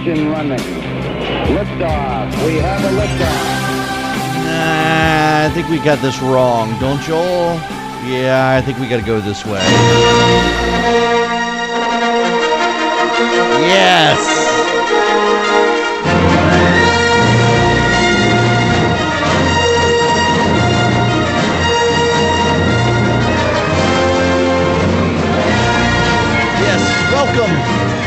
engine running. Liftoff. We have a liftoff. Nah, I think we got this wrong, don't you all? Yeah, I think we got to go this way. Yes! Yes, welcome.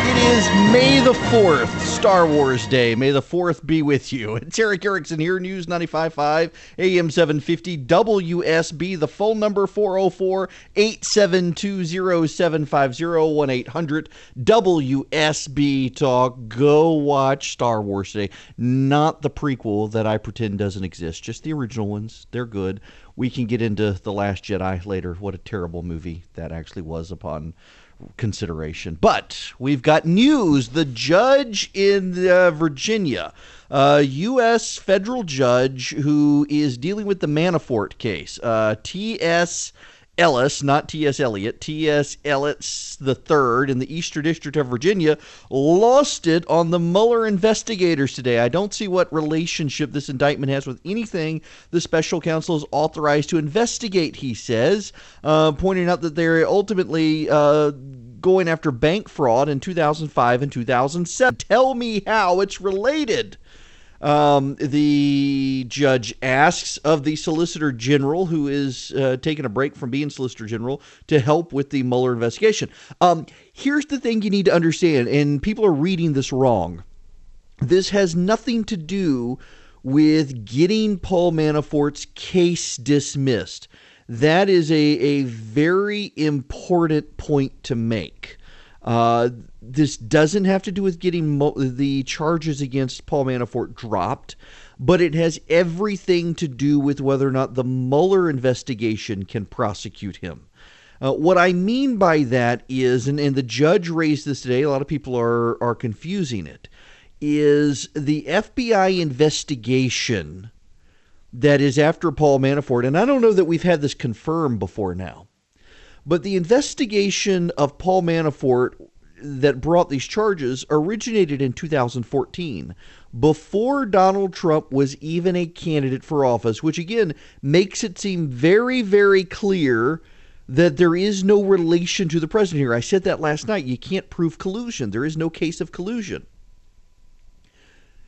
It is May the 4th, Star Wars Day. May the 4th be with you. It's Erick Erickson here, News 95.5, AM 750, WSB. The phone number 404 872 750 1 800 WSB Talk. Go watch Star Wars today. Not the prequel that I pretend doesn't exist, just the original ones. They're good. We can get into The Last Jedi later. What a terrible movie that actually was upon consideration. But we've got news. The judge in uh, Virginia, a U.S. federal judge who is dealing with the Manafort case, uh, T.S. Ellis, not T.S. Eliot, T.S. Ellis the third in the Eastern District of Virginia, lost it on the Mueller investigators today. I don't see what relationship this indictment has with anything the special counsel is authorized to investigate. He says, uh, pointing out that they're ultimately. Uh, going after bank fraud in 2005 and 2007. Tell me how it's related. Um, the judge asks of the Solicitor General, who is uh, taking a break from being Solicitor General, to help with the Mueller investigation. Um, here's the thing you need to understand, and people are reading this wrong. This has nothing to do with getting Paul Manafort's case dismissed. That is a, a very important point to make. Uh, this doesn't have to do with getting mo- the charges against Paul Manafort dropped, but it has everything to do with whether or not the Mueller investigation can prosecute him. Uh, what I mean by that is, and, and the judge raised this today, a lot of people are, are confusing it, is the FBI investigation that is after Paul Manafort. And I don't know that we've had this confirmed before now, but the investigation of Paul Manafort that brought these charges originated in 2014 before Donald Trump was even a candidate for office, which again makes it seem very, very clear that there is no relation to the president here. I said that last night. You can't prove collusion, there is no case of collusion.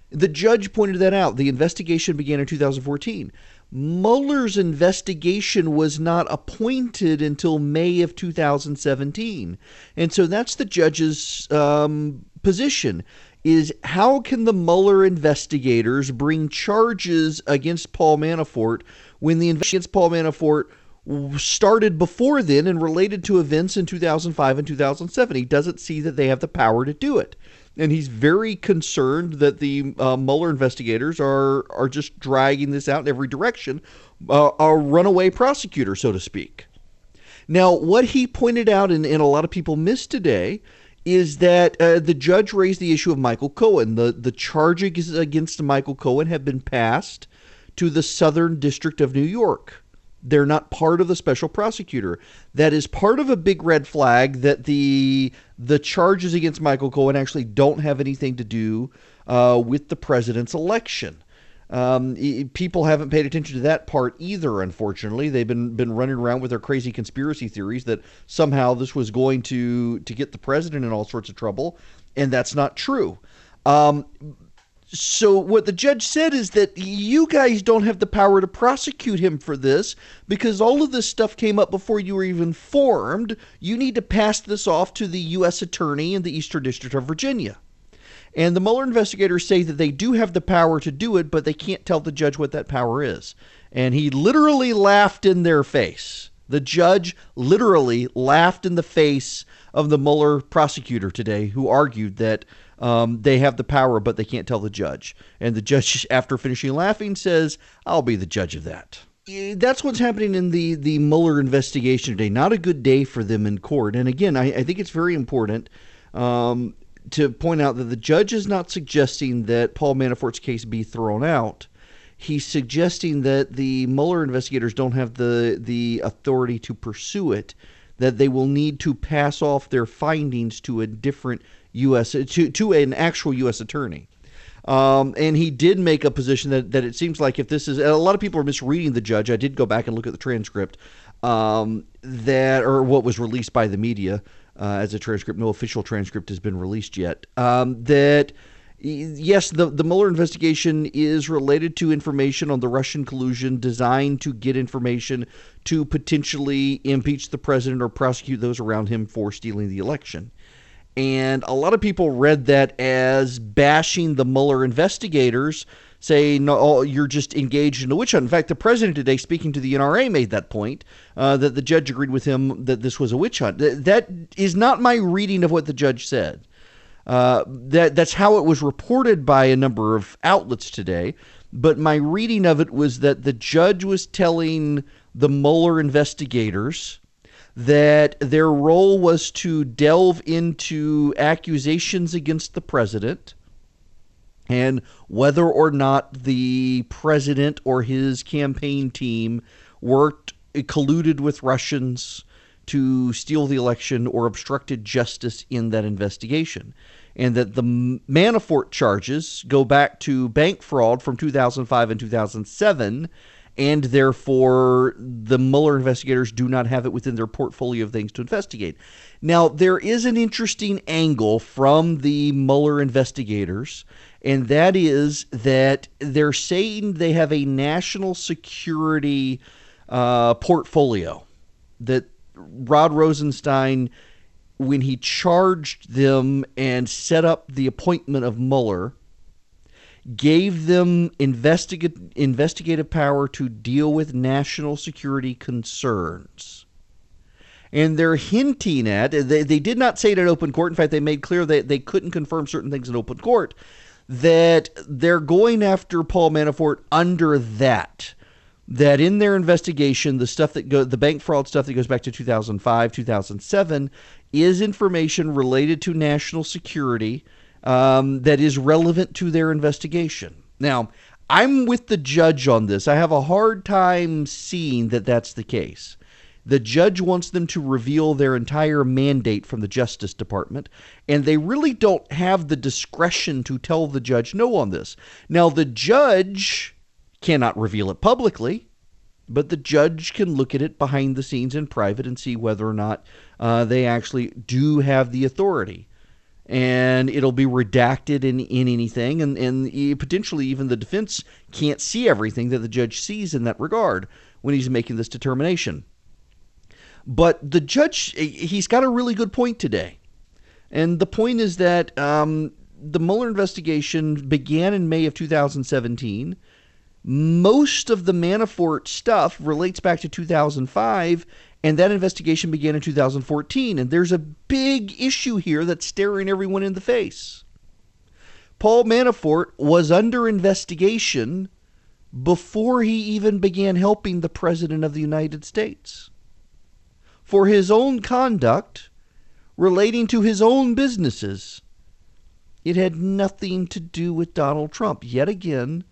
The judge pointed that out. The investigation began in 2014. Mueller's investigation was not appointed until May of 2017. And so that's the judge's um, position is how can the Mueller investigators bring charges against Paul Manafort when the investigation against Paul Manafort started before then and related to events in 2005 and 2007? He doesn't see that they have the power to do it and he's very concerned that the uh, Mueller investigators are are just dragging this out in every direction, uh, a runaway prosecutor, so to speak. Now, what he pointed out, and, and a lot of people missed today, is that uh, the judge raised the issue of Michael Cohen. The the charges against Michael Cohen have been passed to the Southern District of New York. They're not part of the special prosecutor. That is part of a big red flag that the the charges against Michael Cohen actually don't have anything to do uh, with the president's election. Um, people haven't paid attention to that part either. Unfortunately, they've been been running around with their crazy conspiracy theories that somehow this was going to to get the president in all sorts of trouble, and that's not true. Um, so what the judge said is that you guys don't have the power to prosecute him for this because all of this stuff came up before you were even formed. You need to pass this off to the U.S. attorney in the Eastern District of Virginia. And the Mueller investigators say that they do have the power to do it, but they can't tell the judge what that power is. And he literally laughed in their face. The judge literally laughed in the face of the Mueller prosecutor today, who argued that um, they have the power, but they can't tell the judge. And the judge, after finishing laughing, says, I'll be the judge of that. That's what's happening in the, the Mueller investigation today. Not a good day for them in court. And again, I, I think it's very important um, to point out that the judge is not suggesting that Paul Manafort's case be thrown out. He's suggesting that the Mueller investigators don't have the, the authority to pursue it that they will need to pass off their findings to a different U.S. to to an actual U.S. attorney. Um, and he did make a position that, that it seems like if this is a lot of people are misreading the judge. I did go back and look at the transcript um, that or what was released by the media uh, as a transcript. No official transcript has been released yet. Um, that yes, the the Mueller investigation is related to information on the Russian collusion designed to get information to potentially impeach the president or prosecute those around him for stealing the election. And a lot of people read that as bashing the Mueller investigators, saying, no, oh, you're just engaged in a witch hunt. In fact, the president today, speaking to the NRA, made that point uh, that the judge agreed with him that this was a witch hunt. That is not my reading of what the judge said. Uh, that that's how it was reported by a number of outlets today. But my reading of it was that the judge was telling the Mueller investigators that their role was to delve into accusations against the president and whether or not the president or his campaign team worked eh, colluded with Russians to steal the election or obstructed justice in that investigation. And that the Manafort charges go back to bank fraud from 2005 and 2007 and therefore the Mueller investigators do not have it within their portfolio of things to investigate. Now, there is an interesting angle from the Mueller investigators, and that is that they're saying they have a national security uh, portfolio. That Rod Rosenstein, when he charged them and set up the appointment of Mueller, gave them investigative power to deal with national security concerns. And they're hinting at, they, they did not say it in open court. In fact, they made clear that they couldn't confirm certain things in open court, that they're going after Paul Manafort under that. That in their investigation, the stuff that go, the bank fraud stuff that goes back to 2005, 2007, is information related to national security um, that is relevant to their investigation. Now, I'm with the judge on this. I have a hard time seeing that that's the case. The judge wants them to reveal their entire mandate from the Justice Department, and they really don't have the discretion to tell the judge no on this. Now, the judge cannot reveal it publicly, but the judge can look at it behind the scenes in private and see whether or not uh, they actually do have the authority and it'll be redacted in, in anything. And, and potentially even the defense can't see everything that the judge sees in that regard when he's making this determination. But the judge he's got a really good point today. And the point is that um, the Mueller investigation began in May of 2017 most of the Manafort stuff relates back to 2005 and that investigation began in 2014. And there's a big issue here that's staring everyone in the face. Paul Manafort was under investigation before he even began helping the President of the United States for his own conduct relating to his own businesses. It had nothing to do with Donald Trump. Yet again,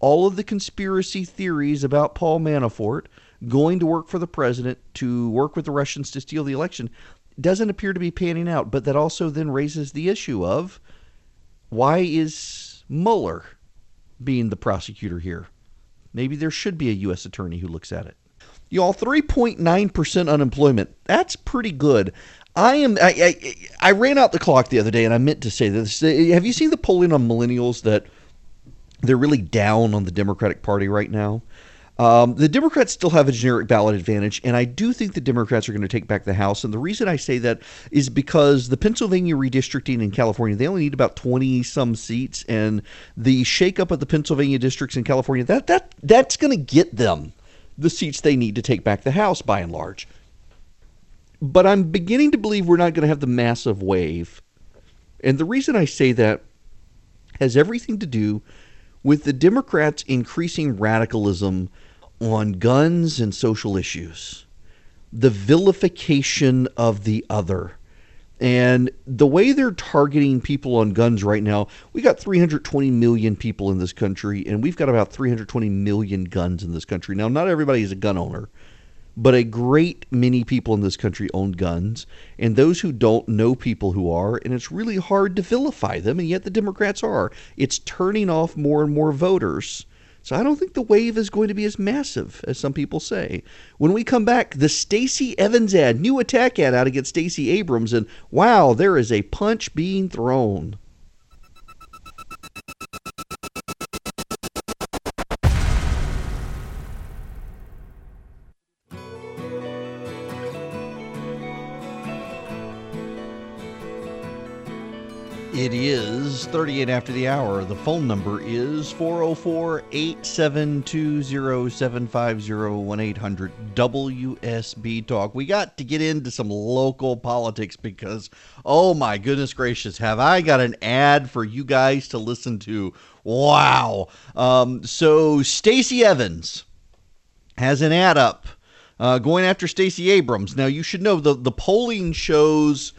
all of the conspiracy theories about Paul Manafort going to work for the president to work with the Russians to steal the election doesn't appear to be panning out. But that also then raises the issue of why is Mueller being the prosecutor here? Maybe there should be a U.S. attorney who looks at it. Y'all, 3.9% unemployment. That's pretty good. I am. I, I, I ran out the clock the other day, and I meant to say this. Uh, have you seen the polling on millennials that they're really down on the Democratic Party right now? Um, the Democrats still have a generic ballot advantage, and I do think the Democrats are going to take back the House. And the reason I say that is because the Pennsylvania redistricting in California, they only need about 20 some seats, and the shakeup of the Pennsylvania districts in California, that, that that's going to get them the seats they need to take back the House by and large. But I'm beginning to believe we're not going to have the massive wave. And the reason I say that has everything to do with the Democrats' increasing radicalism on guns and social issues, the vilification of the other. And the way they're targeting people on guns right now, we got 320 million people in this country, and we've got about 320 million guns in this country. Now, not everybody is a gun owner, but a great many people in this country own guns, and those who don't know people who are, and it's really hard to vilify them, and yet the Democrats are. It's turning off more and more voters. So I don't think the wave is going to be as massive as some people say. When we come back, the Stacey Evans ad, new attack ad out against Stacey Abrams, and wow, there is a punch being thrown. It is 38 after the hour. The phone number is 404 872 750 800 WSB Talk. We got to get into some local politics because, oh my goodness gracious, have I got an ad for you guys to listen to? Wow. Um, so, Stacey Evans has an ad up uh, going after Stacey Abrams. Now, you should know the, the polling shows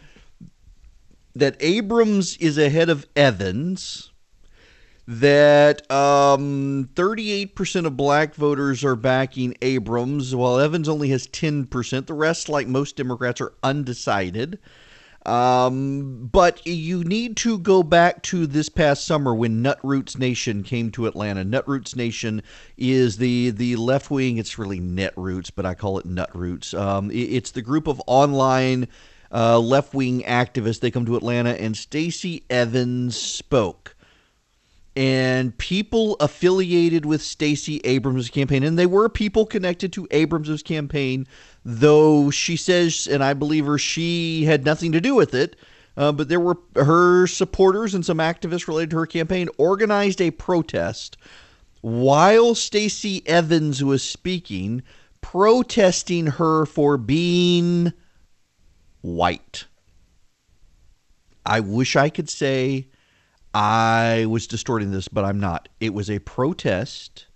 that Abrams is ahead of Evans, that um, 38% of black voters are backing Abrams, while Evans only has 10%. The rest, like most Democrats, are undecided. Um, but you need to go back to this past summer when Nutroots Nation came to Atlanta. Nutroots Nation is the the left wing. It's really Netroots, but I call it Nutroots. Um, it, it's the group of online uh, left wing activists. They come to Atlanta, and Stacey Evans spoke. And people affiliated with Stacey Abrams' campaign, and they were people connected to Abrams' campaign, though she says, and I believe her, she had nothing to do with it. Uh, but there were her supporters and some activists related to her campaign organized a protest while Stacey Evans was speaking, protesting her for being white. I wish I could say I was distorting this, but I'm not. It was a protest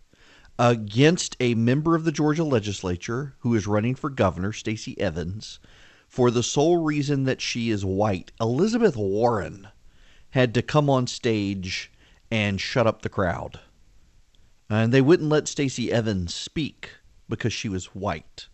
against a member of the Georgia legislature who is running for governor, Stacey Evans, for the sole reason that she is white. Elizabeth Warren had to come on stage and shut up the crowd. And they wouldn't let Stacey Evans speak because she was white.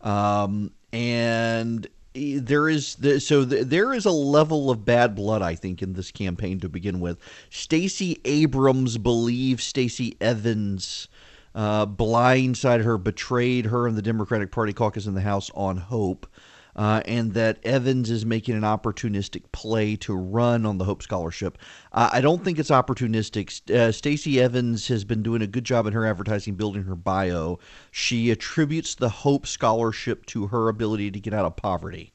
Um, and there is the, so the, there is a level of bad blood I think in this campaign to begin with. Stacey Abrams believes Stacey Evans uh, blindsided her, betrayed her and the Democratic Party caucus in the House on hope uh, and that Evans is making an opportunistic play to run on the Hope Scholarship. Uh, I don't think it's opportunistic. Uh, Stacey Evans has been doing a good job in her advertising, building her bio. She attributes the Hope Scholarship to her ability to get out of poverty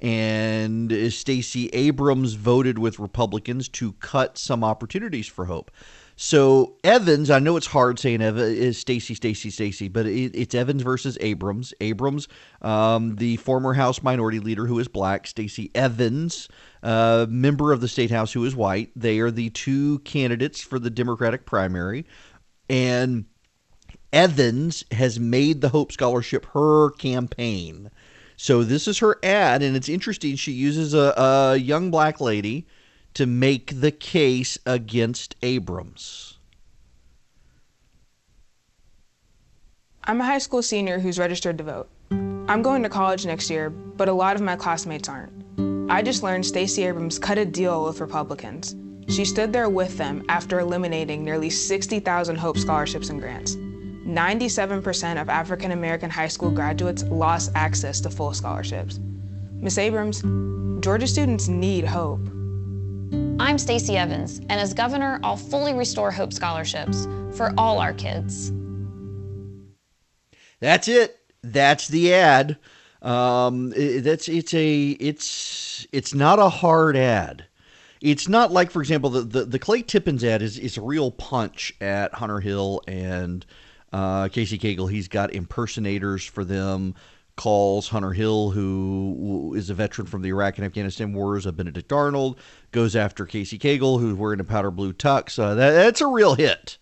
and Stacey Abrams voted with Republicans to cut some opportunities for hope. So Evans, I know it's hard saying Eva is Stacey, Stacey, Stacey, but it, it's Evans versus Abrams. Abrams, um, the former House Minority Leader who is black, Stacey Evans, uh, member of the state House who is white. They are the two candidates for the Democratic primary, and Evans has made the Hope Scholarship her campaign. So this is her ad, and it's interesting. She uses a, a young black lady to make the case against Abrams? I'm a high school senior who's registered to vote. I'm going to college next year, but a lot of my classmates aren't. I just learned Stacey Abrams cut a deal with Republicans. She stood there with them after eliminating nearly 60,000 Hope scholarships and grants. 97% of African American high school graduates lost access to full scholarships. Ms. Abrams, Georgia students need hope. I'm Stacey Evans, and as governor, I'll fully restore Hope scholarships for all our kids. That's it. That's the ad. Um, that's it's a it's it's not a hard ad. It's not like, for example, the the, the Clay Tippins ad is is a real punch at Hunter Hill and uh, Casey Cagle. He's got impersonators for them calls Hunter Hill, who is a veteran from the Iraq and Afghanistan wars, of Benedict Arnold, goes after Casey Cagle, who's wearing a powder blue tux. Uh, that, that's a real hit.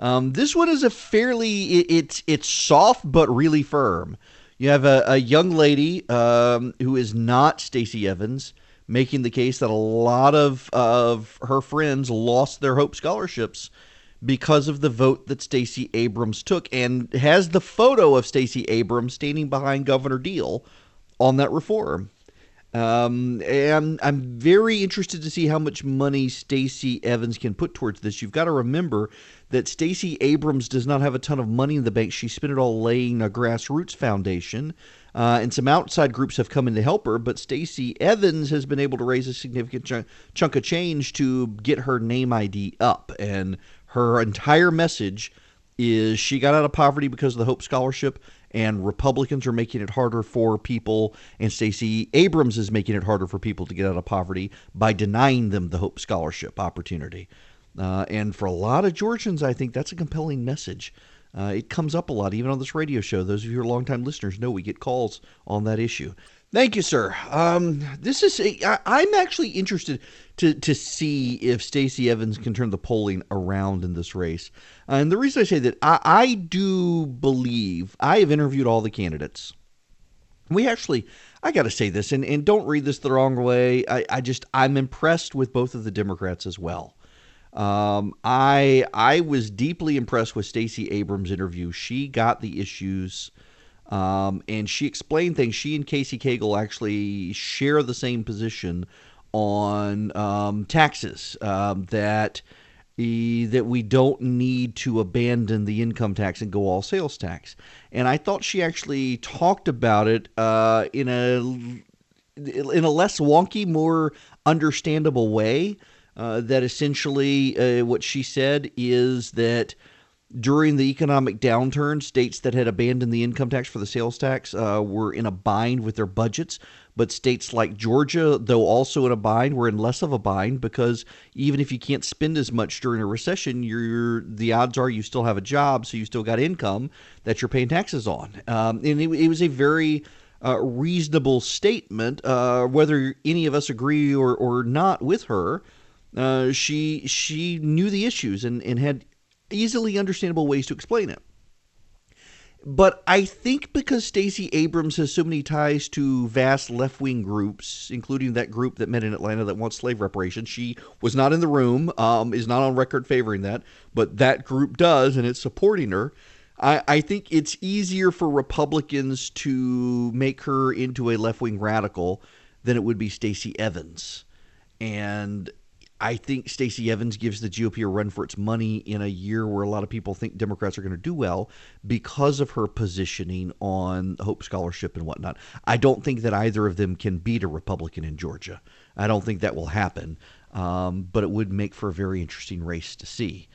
Um, this one is a fairly it, it's it's soft but really firm. You have a, a young lady um, who is not Stacey Evans making the case that a lot of of her friends lost their Hope scholarships because of the vote that Stacey Abrams took and has the photo of Stacey Abrams standing behind Governor Deal on that reform. Um, and I'm very interested to see how much money Stacey Evans can put towards this. You've got to remember that Stacey Abrams does not have a ton of money in the bank. She spent it all laying a grassroots foundation. Uh, and some outside groups have come in to help her, but Stacey Evans has been able to raise a significant ch- chunk of change to get her name ID up. And her entire message is she got out of poverty because of the Hope Scholarship and Republicans are making it harder for people, and Stacey Abrams is making it harder for people to get out of poverty by denying them the Hope Scholarship opportunity. Uh, and for a lot of Georgians, I think that's a compelling message. Uh, it comes up a lot, even on this radio show. Those of you who are longtime listeners know we get calls on that issue. Thank you, sir. Um, this is a, I, I'm actually interested to to see if Stacey Evans can turn the polling around in this race. Uh, and the reason I say that I, I do believe I have interviewed all the candidates. We actually, I got to say this, and, and don't read this the wrong way. I, I just I'm impressed with both of the Democrats as well. Um, I I was deeply impressed with Stacey Abrams' interview. She got the issues um, and she explained things. She and Casey Cagle actually share the same position on um, taxes um, that that we don't need to abandon the income tax and go all sales tax. And I thought she actually talked about it uh, in a in a less wonky, more understandable way. Uh, that essentially uh, what she said is that during the economic downturn, states that had abandoned the income tax for the sales tax uh, were in a bind with their budgets. But states like Georgia, though also in a bind, were in less of a bind because even if you can't spend as much during a recession, you're the odds are you still have a job, so you still got income that you're paying taxes on. Um, and it, it, was a very uh, reasonable statement, uh, whether any of us agree or, or not with her. Uh, she she knew the issues and, and had easily understandable ways to explain it. But I think because Stacey Abrams has so many ties to vast left wing groups, including that group that met in Atlanta that wants slave reparations, she was not in the room, um, is not on record favoring that, but that group does, and it's supporting her. I, I think it's easier for Republicans to make her into a left wing radical than it would be Stacey Evans. And I think Stacey Evans gives the GOP a run for its money in a year where a lot of people think Democrats are going to do well because of her positioning on Hope Scholarship and whatnot. I don't think that either of them can beat a Republican in Georgia. I don't think that will happen, um, but it would make for a very interesting race to see.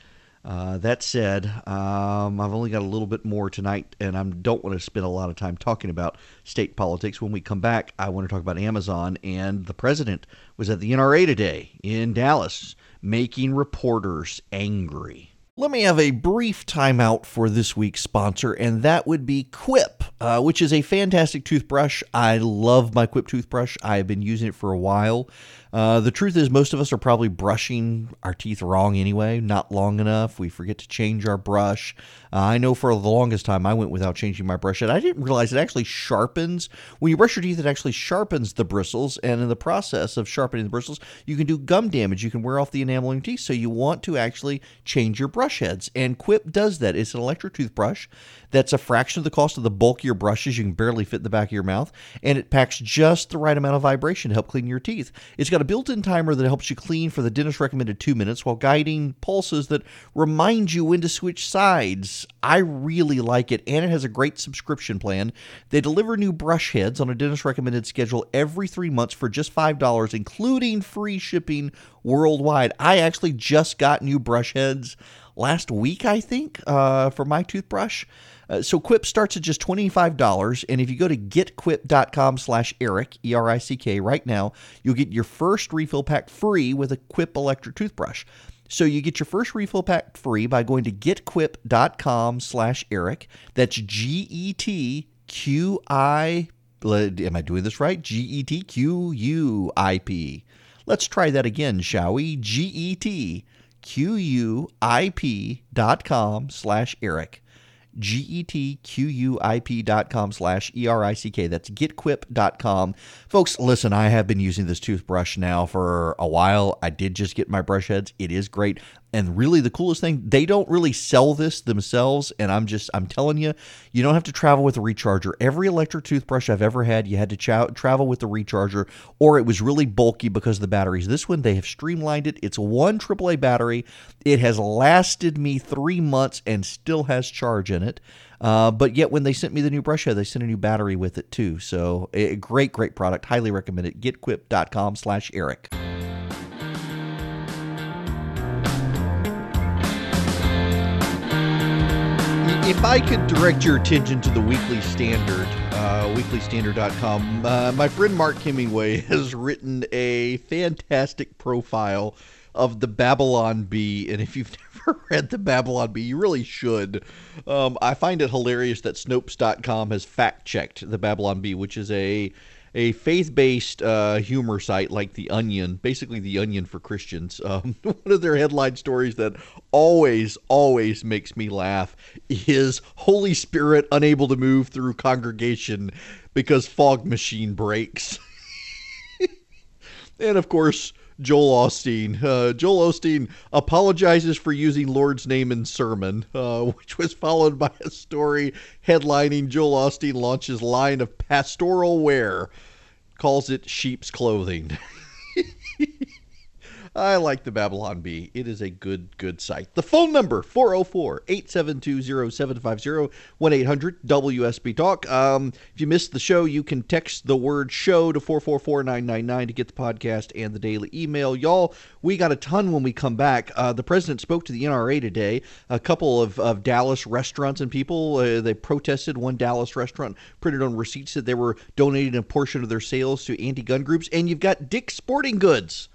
Uh, that said, um, I've only got a little bit more tonight, and I don't want to spend a lot of time talking about state politics. When we come back, I want to talk about Amazon. And the president was at the NRA today in Dallas, making reporters angry. Let me have a brief timeout for this week's sponsor, and that would be Quip, uh, which is a fantastic toothbrush. I love my Quip toothbrush. I've been using it for a while. Uh, the truth is, most of us are probably brushing our teeth wrong anyway, not long enough. We forget to change our brush. Uh, I know for the longest time I went without changing my brush, and I didn't realize it actually sharpens. When you brush your teeth, it actually sharpens the bristles, and in the process of sharpening the bristles, you can do gum damage. You can wear off the enamel in your teeth, so you want to actually change your brush heads. And Quip does that. It's an electric toothbrush that's a fraction of the cost of the bulkier brushes you can barely fit in the back of your mouth, and it packs just the right amount of vibration to help clean your teeth. It's got a built in timer that helps you clean for the dentist recommended two minutes while guiding pulses that remind you when to switch sides. I really like it, and it has a great subscription plan. They deliver new brush heads on a dentist recommended schedule every three months for just $5, including free shipping worldwide. I actually just got new brush heads last week, I think, uh, for my toothbrush. Uh, so Quip starts at just $25, and if you go to getquip.com slash Erick, E-R-I-C-K, right now, you'll get your first refill pack free with a Quip electric toothbrush. So you get your first refill pack free by going to getquip.com slash Erick. That's G-E-T-Q-I, am I doing this right? G-E-T-Q-U-I-P. Let's try that again, shall we? G-E-T-Q-U-I-P dot com slash Erick getquip.com slash E-R-I-C-K. That's getquip.com. Folks, listen, I have been using this toothbrush now for a while. I did just get my brush heads. It is great. And really, the coolest thing, they don't really sell this themselves. And I'm just, I'm telling you, you don't have to travel with a recharger. Every electric toothbrush I've ever had, you had to cha- travel with the recharger, or it was really bulky because of the batteries. This one, they have streamlined it. It's one AAA battery. It has lasted me three months and still has charge in it. Uh, but yet, when they sent me the new brush head, they sent a new battery with it too. So, a great, great product. Highly recommend it. GetQuip.com slash Erick. If I could direct your attention to the Weekly Standard, uh, weeklystandard.com, uh, my friend Mark Hemingway has written a fantastic profile of the Babylon Bee. And if you've never read the Babylon Bee, you really should. Um, I find it hilarious that Snopes.com has fact checked the Babylon Bee, which is a a faith-based uh, humor site like The Onion, basically The Onion for Christians. Um, one of their headline stories that always, always makes me laugh is Holy Spirit unable to move through congregation because fog machine breaks. and of course, Joel Osteen. Uh, Joel Osteen apologizes for using Lord's name in sermon, uh, which was followed by a story headlining Joel Osteen launches line of pastoral wear, calls it sheep's clothing. I like the Babylon Bee. It is a good, good site. The phone number, 404-872-0750, 1-800-WSB Talk. Um, if you missed the show, you can text the word show to 444-999 to get the podcast and the daily email. Y'all, we got a ton when we come back. Uh, the president spoke to the NRA today. A couple of, of Dallas restaurants and people, uh, they protested. One Dallas restaurant printed on receipts that they were donating a portion of their sales to anti-gun groups. And you've got Dick's Sporting Goods.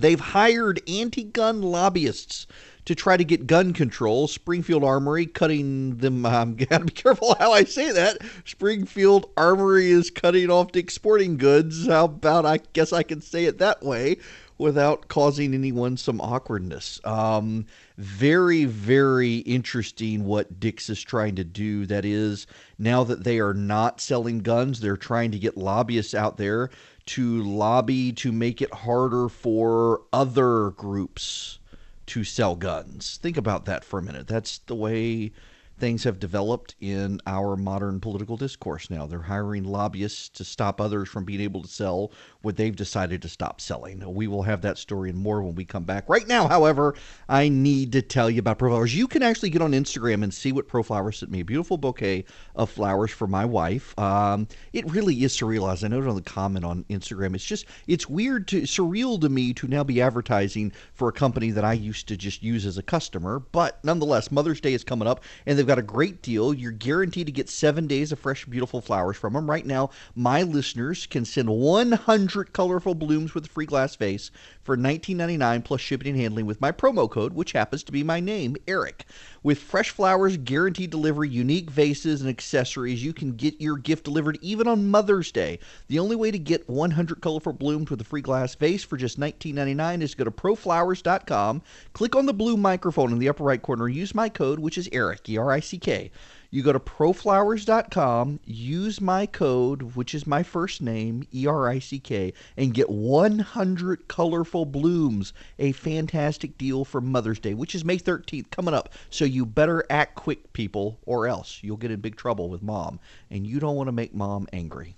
They've hired anti gun lobbyists to try to get gun control. Springfield Armory cutting them. Um, got to be careful how I say that. Springfield Armory is cutting off Dick's Sporting Goods. How about I guess I can say it that way without causing anyone some awkwardness. Um, very, very interesting what Dick's is trying to do. That is, now that they are not selling guns, they're trying to get lobbyists out there to lobby to make it harder for other groups to sell guns. Think about that for a minute. That's the way things have developed in our modern political discourse now. They're hiring lobbyists to stop others from being able to sell what they've decided to stop selling. We will have that story and more when we come back. Right now, however, I need to tell you about ProFlowers. You can actually get on Instagram and see what ProFlowers sent me. A beautiful bouquet of flowers for my wife. Um, it really is surreal, as I noted on the comment on Instagram. It's just, it's weird to, surreal to me to now be advertising for a company that I used to just use as a customer. But nonetheless, Mother's Day is coming up and they've got a great deal. You're guaranteed to get seven days of fresh, beautiful flowers from them. Right now, my listeners can send 100 100 colorful blooms with a free glass vase for $19.99 plus shipping and handling with my promo code, which happens to be my name, Erick. With fresh flowers, guaranteed delivery, unique vases, and accessories, you can get your gift delivered even on Mother's Day. The only way to get 100 colorful blooms with a free glass vase for just $19.99 is to go to proflowers.com, click on the blue microphone in the upper right corner, use my code, which is Erick, E R I C K. You go to proflowers.com, use my code, which is my first name, E R I C K, and get 100 colorful blooms. A fantastic deal for Mother's Day, which is May 13th coming up. So you better act quick, people, or else you'll get in big trouble with mom. And you don't want to make mom angry.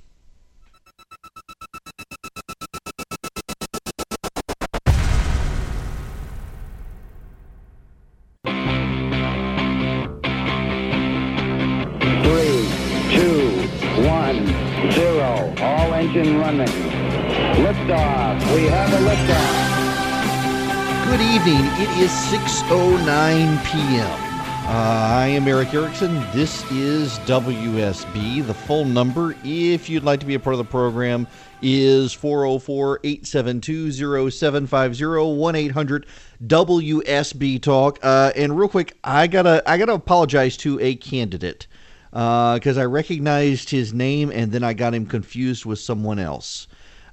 Good evening. It is 6.09 p.m. Uh, I am Erick Erickson. This is WSB. The full number, if you'd like to be a part of the program, is 404 872 0750 1 800 WSB Talk. Uh, and real quick, I gotta I gotta apologize to a candidate because uh, I recognized his name and then I got him confused with someone else.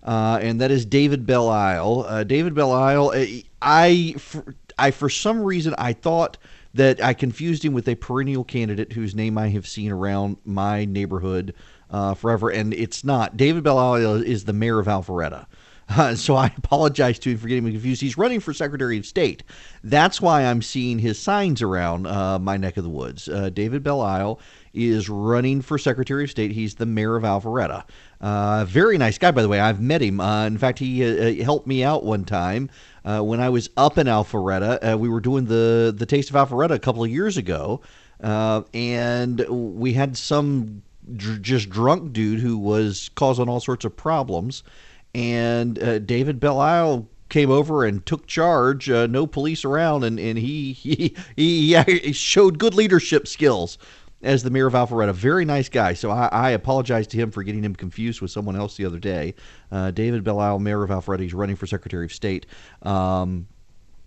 Uh, and that is David Belle Isle. Uh, David Belle Isle, uh, I, for, I, for some reason, I thought that I confused him with a perennial candidate whose name I have seen around my neighborhood uh, forever, and it's not. David Belle Isle is the mayor of Alpharetta. Uh, so I apologize to him for getting me confused. He's running for Secretary of State. That's why I'm seeing his signs around uh, my neck of the woods. Uh, David Belle is running for Secretary of State. He's the mayor of Alpharetta. Uh, very nice guy, by the way. I've met him. Uh, in fact, he uh, helped me out one time uh, when I was up in Alpharetta. Uh, we were doing the the Taste of Alpharetta a couple of years ago, uh, and we had some dr- just drunk dude who was causing all sorts of problems. And David Belle came over and took charge. Uh, no police around, and, and he, he he he showed good leadership skills as the mayor of Alpharetta. Very nice guy. So I, I, apologize to him for getting him confused with someone else the other day. Uh, David Belle mayor of Alpharetta, he's running for Secretary of State. Um,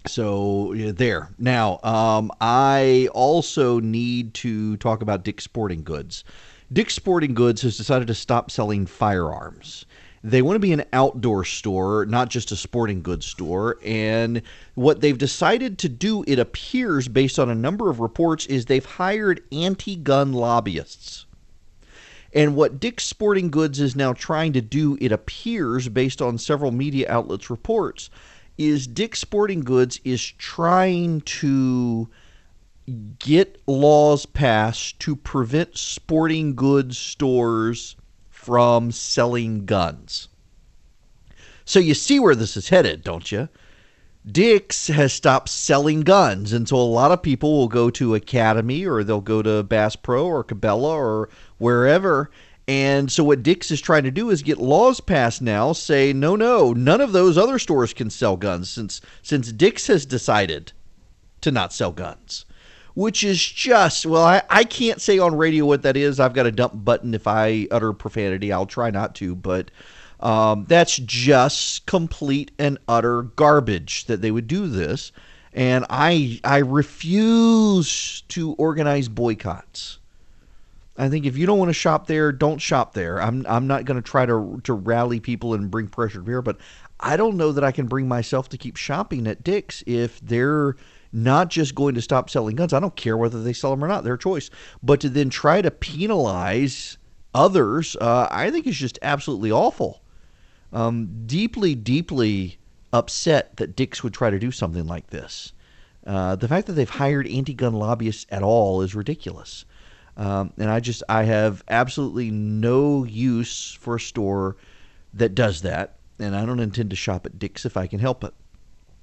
so yeah, there. Now, um, I also need to talk about Dick's Sporting Goods. Dick's Sporting Goods has decided to stop selling firearms. They want to be an outdoor store, not just a sporting goods store. And what they've decided to do, it appears, based on a number of reports, is they've hired anti gun lobbyists. And what Dick's Sporting Goods is now trying to do, it appears, based on several media outlets' reports, is Dick's Sporting Goods is trying to get laws passed to prevent sporting goods stores from selling guns. So you see where this is headed, don't you? Dick's has stopped selling guns, and so a lot of people will go to Academy or they'll go to Bass Pro or Cabela or wherever. And so what Dick's is trying to do is get laws passed now say no no none of those other stores can sell guns since since Dick's has decided to not sell guns which is just well I, I can't say on radio what that is. I've got a dump button. If i utter profanity i'll try not to but um, that's just complete and utter garbage that they would do this. And i i refuse to organize boycotts. I think if you don't want to shop there, don't shop there. I'm I'm not going to try to to rally people and bring pressure here, but I don't know that I can bring myself to keep shopping at Dick's if they're not just going to stop selling guns. I don't care whether they sell them or not, their choice. But to then try to penalize others, uh, I think is just absolutely awful. Um, deeply, deeply upset that Dick's would try to do something like this. Uh, the fact that they've hired anti-gun lobbyists at all is ridiculous. Um, and I just I have absolutely no use for a store that does that, and I don't intend to shop at Dick's if I can help it.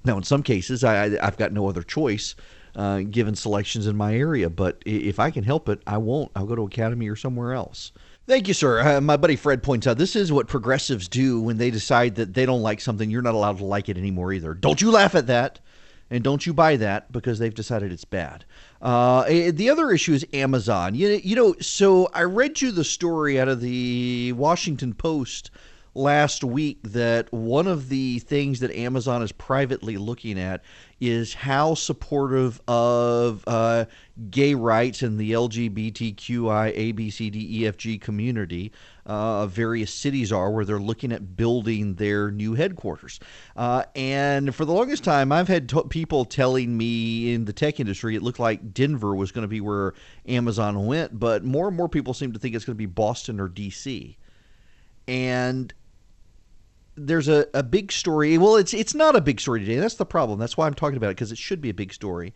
Now, in some cases, I, have got no other choice uh, given selections in my area, but if I can help it, I won't. I'll go to Academy or somewhere else. Thank you, sir. Uh, my buddy Fred points out this is what progressives do when they decide that they don't like something. You're not allowed to like it anymore either. Don't you laugh at that, and don't you buy that because they've decided it's bad. Uh, eh, the other issue is Amazon. You, you know, so I read you the story out of the Washington Post last week that one of the things that Amazon is privately looking at is how supportive of uh, gay rights and the LGBTQI ABCDEFG community uh, various cities are, where they're looking at building their new headquarters. Uh, and for the longest time, I've had t- people telling me in the tech industry it looked like Denver was going to be where Amazon went, but more and more people seem to think it's going to be Boston or DC. And there's a, a big story. Well, it's it's not a big story today. That's the problem. That's why I'm talking about it because it should be a big story.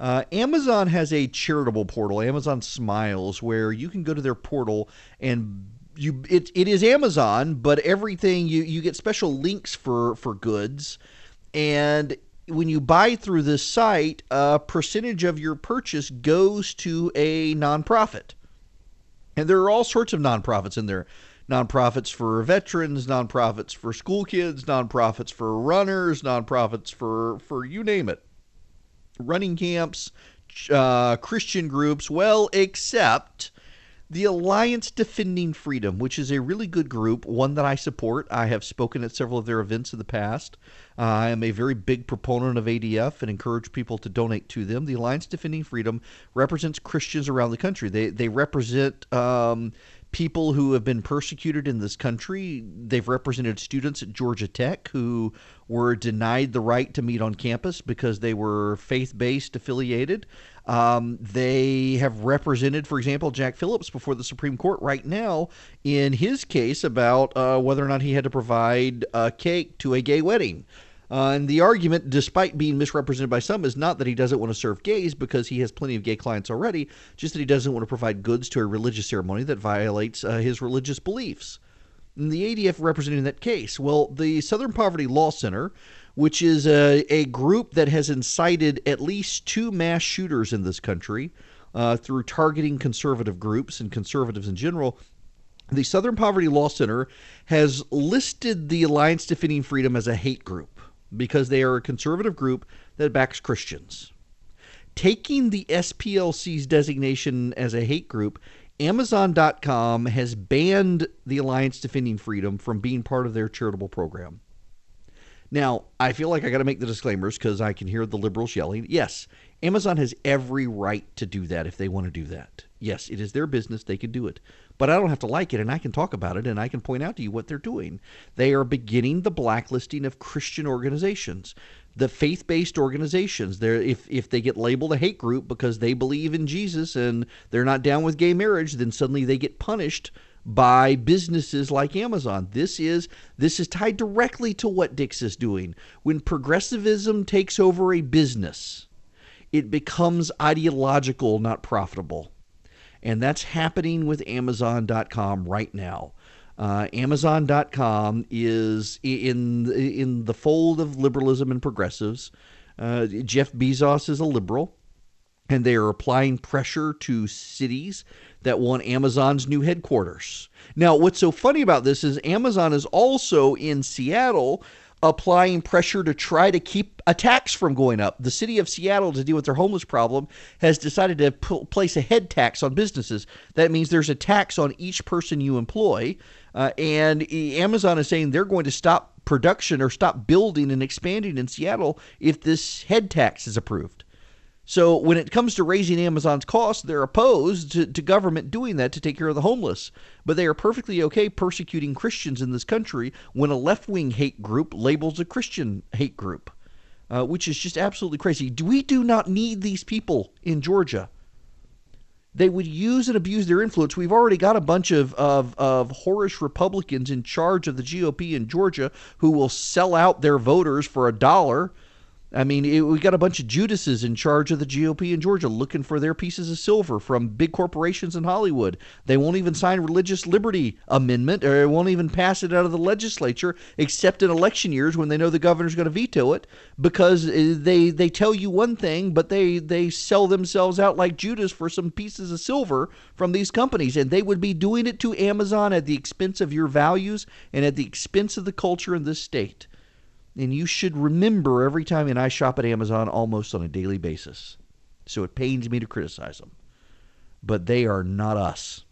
Uh, Amazon has a charitable portal, Amazon Smiles, where you can go to their portal and you it, it is Amazon, but everything you you get special links for for goods, and when you buy through this site, a percentage of your purchase goes to a nonprofit, and there are all sorts of nonprofits in there nonprofits for veterans, nonprofits for school kids, nonprofits for runners, nonprofits for for you name it, running camps, uh, Christian groups. Well, except the Alliance Defending Freedom, which is a really good group, one that I support. I have spoken at several of their events in the past. Uh, I am a very big proponent of ADF and encourage people to donate to them. The Alliance Defending Freedom represents Christians around the country. They they represent um, people who have been persecuted in this country. They've represented students at Georgia Tech who were denied the right to meet on campus because they were faith based affiliated. Um, they have represented, for example, Jack Phillips before the Supreme Court right now in his case about uh, whether or not he had to provide a cake to a gay wedding. Uh, and the argument, despite being misrepresented by some, is not that he doesn't want to serve gays because he has plenty of gay clients already, just that he doesn't want to provide goods to a religious ceremony that violates uh, his religious beliefs. And the ADF representing that case. Well, the Southern Poverty Law Center, which is a, a group that has incited at least two mass shooters in this country uh, through targeting conservative groups and conservatives in general, the Southern Poverty Law Center has listed the Alliance Defending Freedom as a hate group because they are a conservative group that backs Christians. Taking the SPLC's designation as a hate group, Amazon.com has banned the Alliance Defending Freedom from being part of their charitable program. Now, I feel like I got to make the disclaimers because I can hear the liberals yelling. Yes, Amazon has every right to do that if they want to do that. Yes, it is their business. They can do it. But I don't have to like it, and I can talk about it, and I can point out to you what they're doing. They are beginning the blacklisting of Christian organizations, the faith-based organizations. They're, if if they get labeled a hate group because they believe in Jesus and they're not down with gay marriage, then suddenly they get punished by businesses like Amazon. This is this is tied directly to what Dick's is doing. When progressivism takes over a business, it becomes ideological, not profitable. And that's happening with Amazon.com right now. Uh, Amazon.com is in in the fold of liberalism and progressives. Uh, Jeff Bezos is a liberal, and they are applying pressure to cities that want Amazon's new headquarters. Now, what's so funny about this is Amazon is also in Seattle applying pressure to try to keep attacks from going up. The city of Seattle, to deal with their homeless problem, has decided to p- place a head tax on businesses. That means there's a tax on each person you employ. Uh, and Amazon is saying they're going to stop production or stop building and expanding in Seattle if this head tax is approved. So when it comes to raising Amazon's costs, they're opposed to, to, government doing that to take care of the homeless. But they are perfectly okay persecuting Christians in this country when a left wing hate group labels a Christian hate group, uh, which is just absolutely crazy. Do we do not need these people in Georgia. They would use and abuse their influence. We've already got a bunch of, of, of whorish Republicans in charge of the GOP in Georgia who will sell out their voters for a dollar I mean, it, we got a bunch of Judases in charge of the GOP in Georgia looking for their pieces of silver from big corporations in Hollywood. They won't even sign religious liberty amendment or won't even pass it out of the legislature except in election years when they know the governor's going to veto it because uh, they they tell you one thing but they they sell themselves out like Judas for some pieces of silver from these companies and they would be doing it to Amazon at the expense of your values and at the expense of the culture in this state and you should remember every time, and I shop at Amazon almost on a daily basis. So it pains me to criticize them. But they are not us.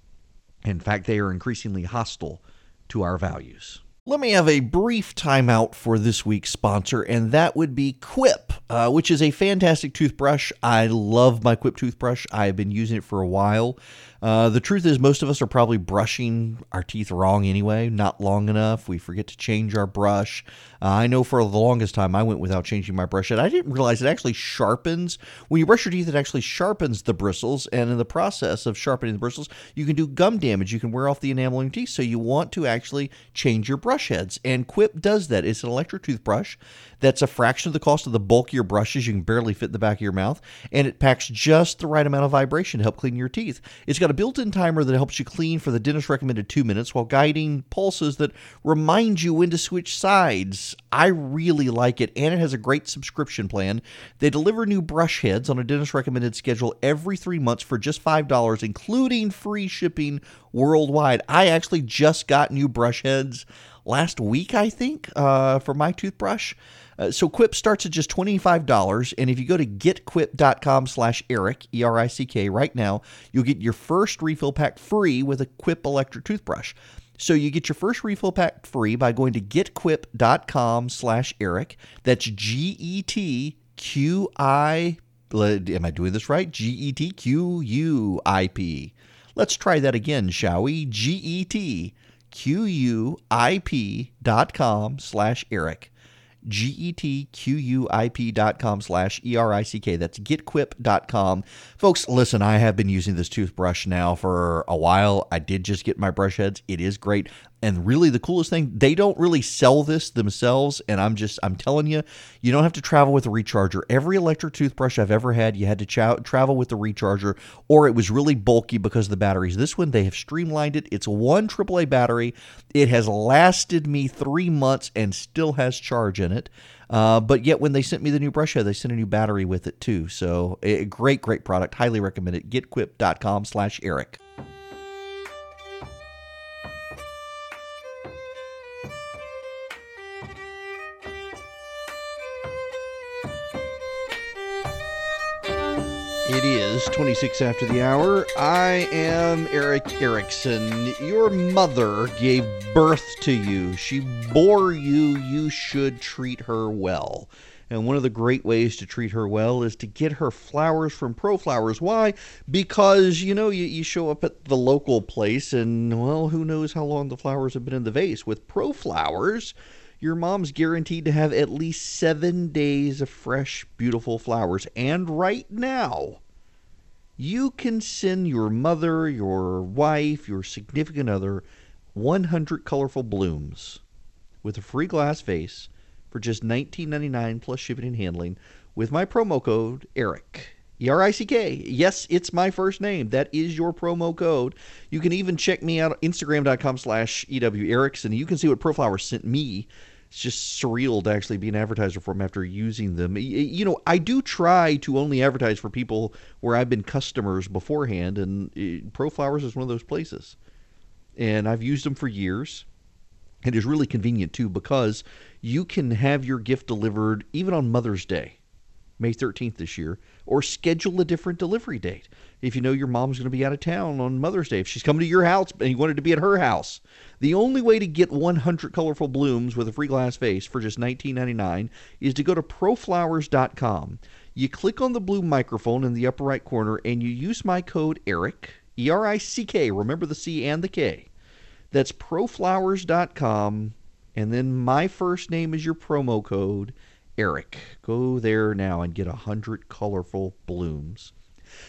In fact, they are increasingly hostile to our values. Let me have a brief timeout for this week's sponsor, and that would be Quip, uh, which is a fantastic toothbrush. I love my Quip toothbrush. I've been using it for a while. Uh, the truth is, most of us are probably brushing our teeth wrong anyway, not long enough. We forget to change our brush. Uh, I know for the longest time I went without changing my brush, and I didn't realize it actually sharpens. When you brush your teeth, it actually sharpens the bristles, and in the process of sharpening the bristles, you can do gum damage. You can wear off the enamel in your teeth, so you want to actually change your brush heads. And Quip does that. It's an electric toothbrush that's a fraction of the cost of the bulkier brushes. You can barely fit in the back of your mouth, and it packs just the right amount of vibration to help clean your teeth. It's got a built in timer that helps you clean for the dentist recommended two minutes while guiding pulses that remind you when to switch sides. I really like it, and it has a great subscription plan. They deliver new brush heads on a dentist recommended schedule every three months for just $5, including free shipping worldwide. I actually just got new brush heads last week, I think, uh, for my toothbrush. Uh, so Quip starts at just $25, and if you go to getquip.com slash Erick, E-R-I-C-K, right now, you'll get your first refill pack free with a Quip electric toothbrush. So you get your first refill pack free by going to getquip.com slash Erick. That's G-E-T-Q-I, am I doing this right? G-E-T-Q-U-I-P. Let's try that again, shall we? G-E-T Q-U-I-P dot com slash Erick G-E-T-Q-U-I-P dot com slash E-R-I-C-K. That's getquip.com. Folks, listen, I have been using this toothbrush now for a while. I did just get my brush heads. It is great. And really the coolest thing, they don't really sell this themselves. And I'm just, I'm telling you, you don't have to travel with a recharger. Every electric toothbrush I've ever had, you had to travel with the recharger or it was really bulky because of the batteries. This one, they have streamlined it. It's one AAA battery. It has lasted me three months and still has charge in it. Uh, but yet, when they sent me the new brush head, they sent a new battery with it too. So, a great, great product. Highly recommend it. Getquip.com slash Erick. It is 26 after the hour. I am Erick Erickson. Your mother gave birth to you. She bore you. You should treat her well. And one of the great ways to treat her well is to get her flowers from ProFlowers. Why? Because, you know, you, you show up at the local place and, well, who knows how long the flowers have been in the vase. With ProFlowers, your mom's guaranteed to have at least seven days of fresh, beautiful flowers. And right now, you can send your mother, your wife, your significant other 100 colorful blooms with a free glass vase for just $19.99 plus shipping and handling with my promo code ERICK. E R I C K. Yes, it's my first name. That is your promo code. You can even check me out Instagram.com slash EW Erickson. You can see what ProFlowers sent me it's just surreal to actually be an advertiser for them after using them. You know, I do try to only advertise for people where I've been customers beforehand, and eh, ProFlowers is one of those places. And I've used them for years. And It is really convenient too because you can have your gift delivered even on Mother's Day, May 13th this year, or schedule a different delivery date. If you know your mom's going to be out of town on Mother's Day, if she's coming to your house and you wanted to be at her house, the only way to get 100 colorful blooms with a free glass vase for just $19.99 is to go to proflowers.com. You click on the blue microphone in the upper right corner and you use my code ERICK, E R I C K, remember the C and the K. That's proflowers.com and then my first name is your promo code Erick. Go there now and get a hundred colorful blooms.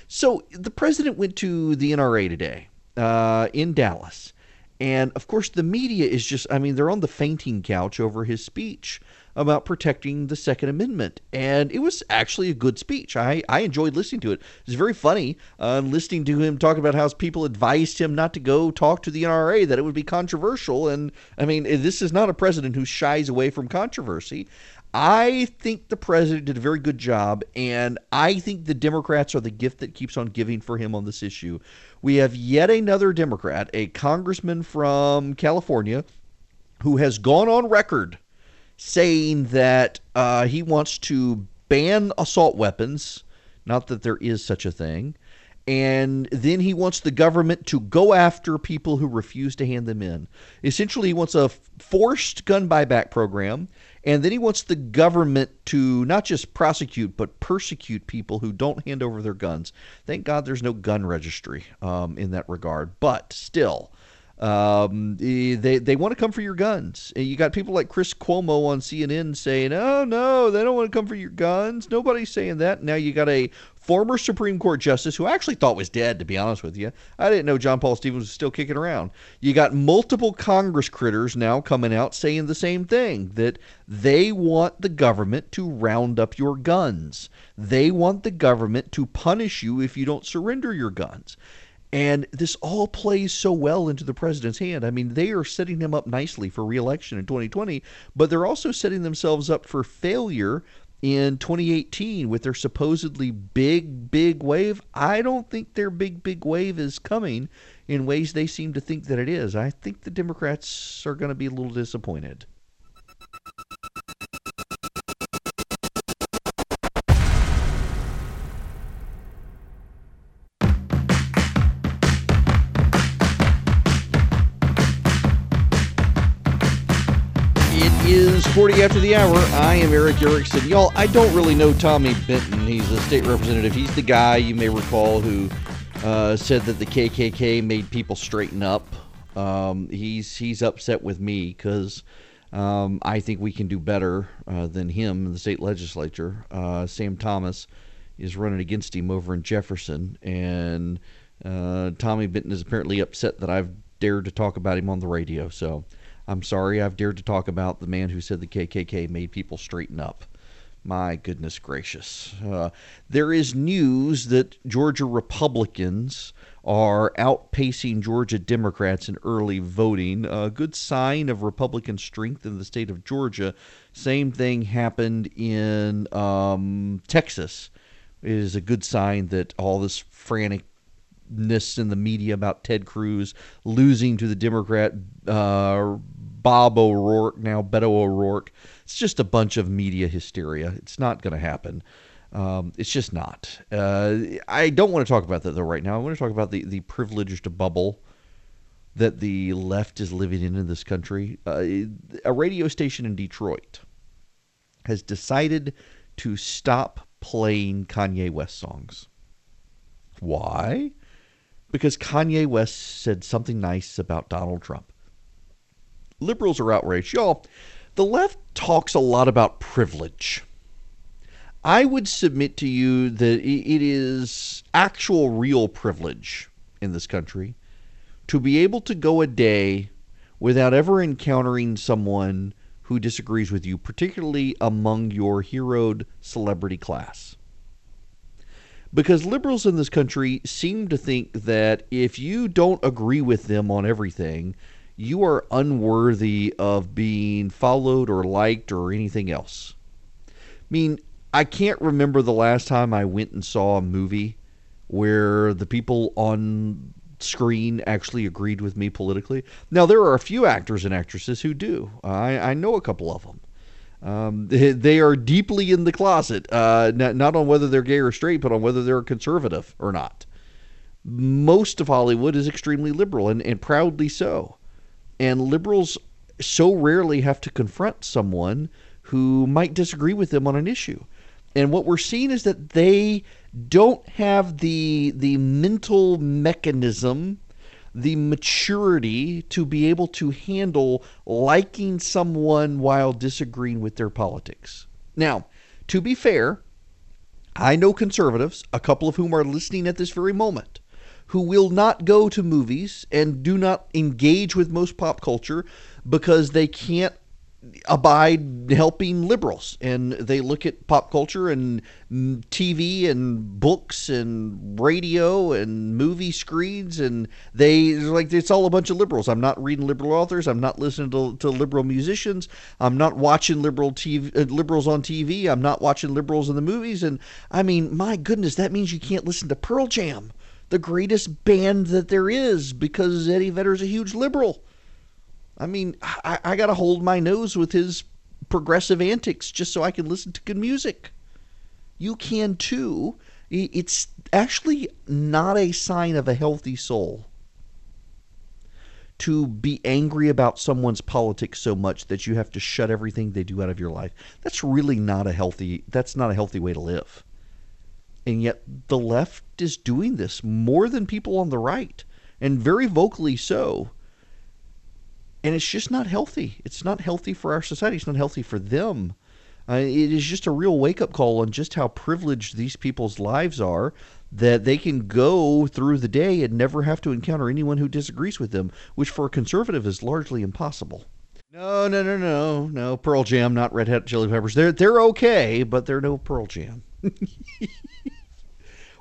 So the president went to the NRA today uh, in Dallas. And of course, the media is just, I mean, they're on the fainting couch over his speech about protecting the Second Amendment. And it was actually a good speech. I, I enjoyed listening to it. It was very funny uh, listening to him talk about how people advised him not to go talk to the NRA, that it would be controversial. And I mean, this is not a president who shies away from controversy. I think the president did a very good job, and I think the Democrats are the gift that keeps on giving for him on this issue. We have yet another Democrat, a congressman from California, who has gone on record saying that uh, he wants to ban assault weapons, not that there is such a thing, and then he wants the government to go after people who refuse to hand them in. Essentially, he wants a forced gun buyback program, and then he wants the government to not just prosecute but persecute people who don't hand over their guns. Thank God there's no gun registry um, in that regard, but still. Um, they they want to come for your guns. You got people like Chris Cuomo on CNN saying, "Oh no, they don't want to come for your guns." Nobody's saying that. Now you got a former Supreme Court justice who I actually thought was dead, to be honest with you. I didn't know John Paul Stevens was still kicking around. You got multiple Congress critters now coming out saying the same thing that they want the government to round up your guns. They want the government to punish you if you don't surrender your guns. And this all plays so well into the president's hand. I mean, they are setting him up nicely for reelection in 2020, but they're also setting themselves up for failure in 2018 with their supposedly big, big wave. I don't think their big, big wave is coming in ways they seem to think that it is. I think the Democrats are going to be a little disappointed. 40 after the hour. I am Erick Erickson. Y'all, I don't really know Tommy Benton. He's a state representative. He's the guy you may recall who uh, said that the KKK made people straighten up. Um, he's he's upset with me because Um, I think we can do better uh, than him in the state legislature. Uh, Sam Thomas is running against him over in Jefferson, and uh, Tommy Benton is apparently upset that I've dared to talk about him on the radio. So I'm sorry I've dared to talk about the man who said the KKK made people straighten up. My goodness gracious. Uh, there is news that Georgia Republicans are outpacing Georgia Democrats in early voting. A good sign of Republican strength in the state of Georgia. Same thing happened in um, Texas. It is a good sign that all this franticness in the media about Ted Cruz losing to the Democrat uh, Bob O'Rourke, now Beto O'Rourke it's just a bunch of media hysteria. It's not going to happen. Um, it's just not. Uh, I don't want to talk about that though right now. I want to talk about the the privileged bubble that the left is living in in this country. Uh, a radio station in Detroit has decided to stop playing Kanye West songs. Why? Because Kanye West said something nice about Donald Trump. Liberals are outraged. Y'all, the left talks a lot about privilege. I would submit to you that it is actual real privilege in this country to be able to go a day without ever encountering someone who disagrees with you, particularly among your heroed celebrity class. Because liberals in this country seem to think that if you don't agree with them on everything, you are unworthy of being followed or liked or anything else. I mean, I can't remember the last time I went and saw a movie where the people on screen actually agreed with me politically. Now, there are a few actors and actresses who do. I, I know a couple of them. Um, they, are deeply in the closet, uh, not, not on whether they're gay or straight, but on whether they're conservative or not. Most of Hollywood is extremely liberal and, and proudly so. And liberals so rarely have to confront someone who might disagree with them on an issue. And what we're seeing is that they don't have the the mental mechanism, the maturity to be able to handle liking someone while disagreeing with their politics. Now, to be fair, I know conservatives, a couple of whom are listening at this very moment, who will not go to movies and do not engage with most pop culture because they can't abide helping liberals and they look at pop culture and TV and books and radio and movie screens and they like it's all a bunch of liberals. I'm not reading liberal authors. I'm not listening to, to liberal musicians. I'm not watching liberal TV uh, liberals on TV. I'm not watching liberals in the movies. And I mean, my goodness, that means you can't listen to Pearl Jam the greatest band that there is because Eddie Vedder's a huge liberal. I mean, I, I got to hold my nose with his progressive antics just so I can listen to good music. You can too. It's actually not a sign of a healthy soul to be angry about someone's politics so much that you have to shut everything they do out of your life. That's really not a healthy that's not a healthy way to live. And yet the left is doing this more than people on the right, and very vocally so. And it's just not healthy. It's not healthy for our society. It's not healthy for them. Uh, it is just a real wake up call on just how privileged these people's lives are that they can go through the day and never have to encounter anyone who disagrees with them, which for a conservative is largely impossible. No, no, no, no, no. Pearl Jam, not Red Hot Chili Peppers. They're they're okay, but they're no Pearl Jam.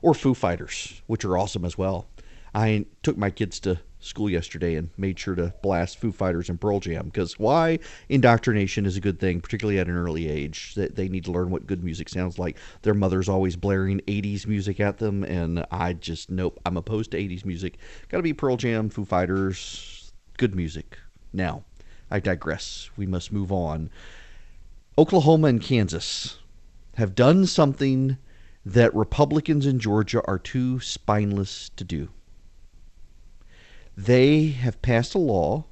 or Foo Fighters, which are awesome as well. I took my kids to school yesterday and made sure to blast Foo Fighters and Pearl Jam because why indoctrination is a good thing, particularly at an early age. That they need to learn what good music sounds like. Their mother's always blaring 80s music at them, and I just nope. I'm opposed to 80s music. Got to be Pearl Jam, Foo Fighters, good music. Now, I digress. We must move on. Oklahoma and Kansas have done something that Republicans in Georgia are too spineless to do. They have passed a law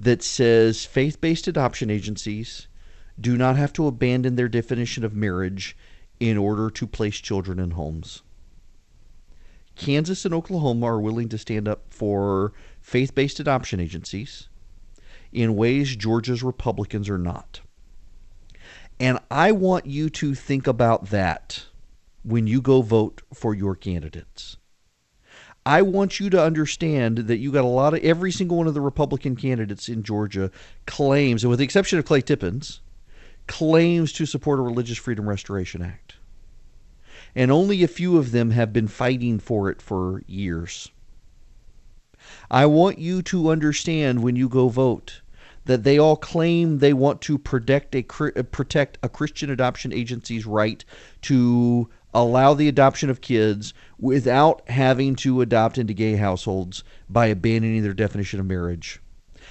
that says faith based adoption agencies do not have to abandon their definition of marriage in order to place children in homes. Kansas and Oklahoma are willing to stand up for faith based adoption agencies in ways Georgia's Republicans are not. And I want you to think about that when you go vote for your candidates. I want you to understand that you got a lot of every single one of the Republican candidates in Georgia claims, and with the exception of Clay Tippins, claims to support a Religious Freedom Restoration Act. And only a few of them have been fighting for it for years. I want you to understand when you go vote that they all claim they want to protect a protect a Christian adoption agency's right to allow the adoption of kids without having to adopt into gay households by abandoning their definition of marriage.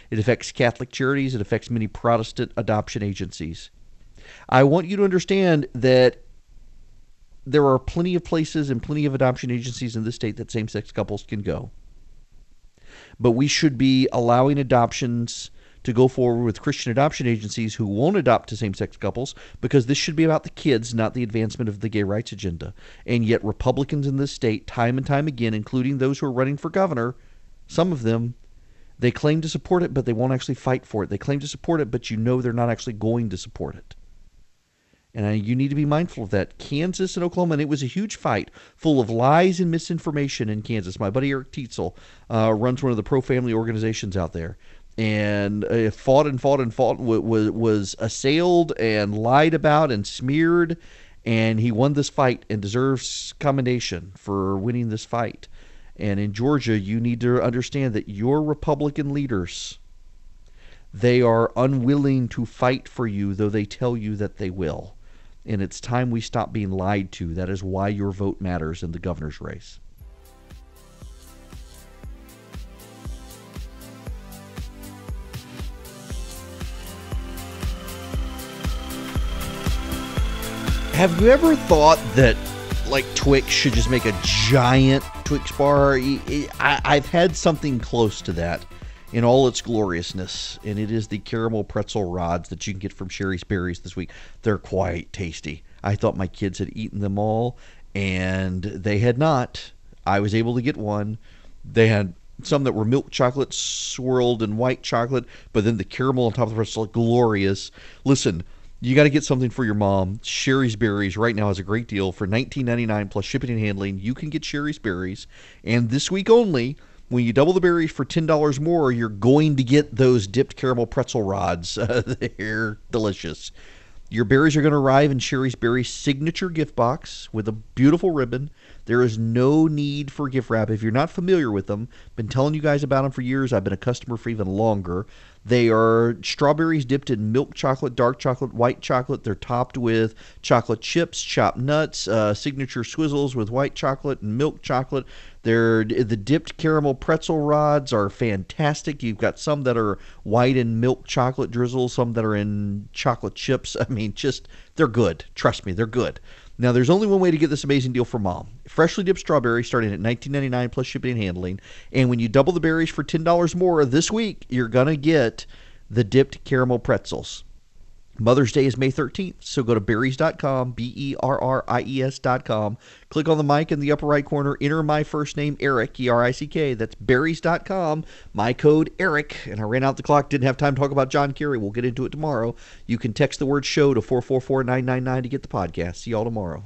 It affects Catholic charities, it affects many Protestant adoption agencies. I want you to understand that there are plenty of places and plenty of adoption agencies in the state that same sex couples can go. But we should be allowing adoptions to go forward with Christian adoption agencies who won't adopt to same sex couples because this should be about the kids, not the advancement of the gay rights agenda. And yet, Republicans in this state, time and time again, including those who are running for governor, some of them, they claim to support it, but they won't actually fight for it. They claim to support it, but you know they're not actually going to support it. And you need to be mindful of that. Kansas and Oklahoma, and it was a huge fight full of lies and misinformation in Kansas. My buddy Eric Teetsel uh, runs one of the pro family organizations out there and uh, fought and fought and fought, was, was assailed and lied about and smeared. And he won this fight and deserves commendation for winning this fight. And in Georgia, you need to understand that your Republican leaders, they are unwilling to fight for you, though they tell you that they will. And it's time we stop being lied to. That is why your vote matters in the governor's race. Have you ever thought that like Twix should just make a giant Twix bar? I, have had something close to that in all its gloriousness, and it is the caramel pretzel rods that you can get from Shari's Berries this week. They're quite tasty. I thought my kids had eaten them all, and they had not. I was able to get one. They had some that were milk chocolate swirled in white chocolate, but then the caramel on top of the pretzel, glorious. Listen, you got to get something for your mom. Shari's Berries right now has a great deal for $19.99 plus shipping and handling. You can get Shari's Berries, and this week only, when you double the berries for $10 more, you're going to get those dipped caramel pretzel rods. they're delicious. Your berries are going to arrive in Shari's Berries signature gift box with a beautiful ribbon. There is no need for gift wrap if you're not familiar with them. Been telling you guys about them for years. I've been a customer for even longer. They are strawberries dipped in milk chocolate, dark chocolate, white chocolate. They're topped with chocolate chips, chopped nuts, uh, signature swizzles with white chocolate and milk chocolate. They're the dipped caramel pretzel rods are fantastic. You've got some that are white in milk chocolate drizzle, some that are in chocolate chips. I mean, just they're good. Trust me, they're good. Now, there's only one way to get this amazing deal for mom. Freshly dipped strawberries starting at $19.99 plus shipping and handling. And when you double the berries for $10 more this week, you're going to get the dipped caramel pretzels. Mother's Day is May 13th, so go to berries.com, B E R R I E S.com. Click on the mic in the upper right corner, enter my first name, Erick, E R I C K. That's berries.com, my code, Erick. And I ran out the clock, didn't have time to talk about John Kerry. We'll get into it tomorrow. You can text the word show to 444 999 to get the podcast. See y'all tomorrow.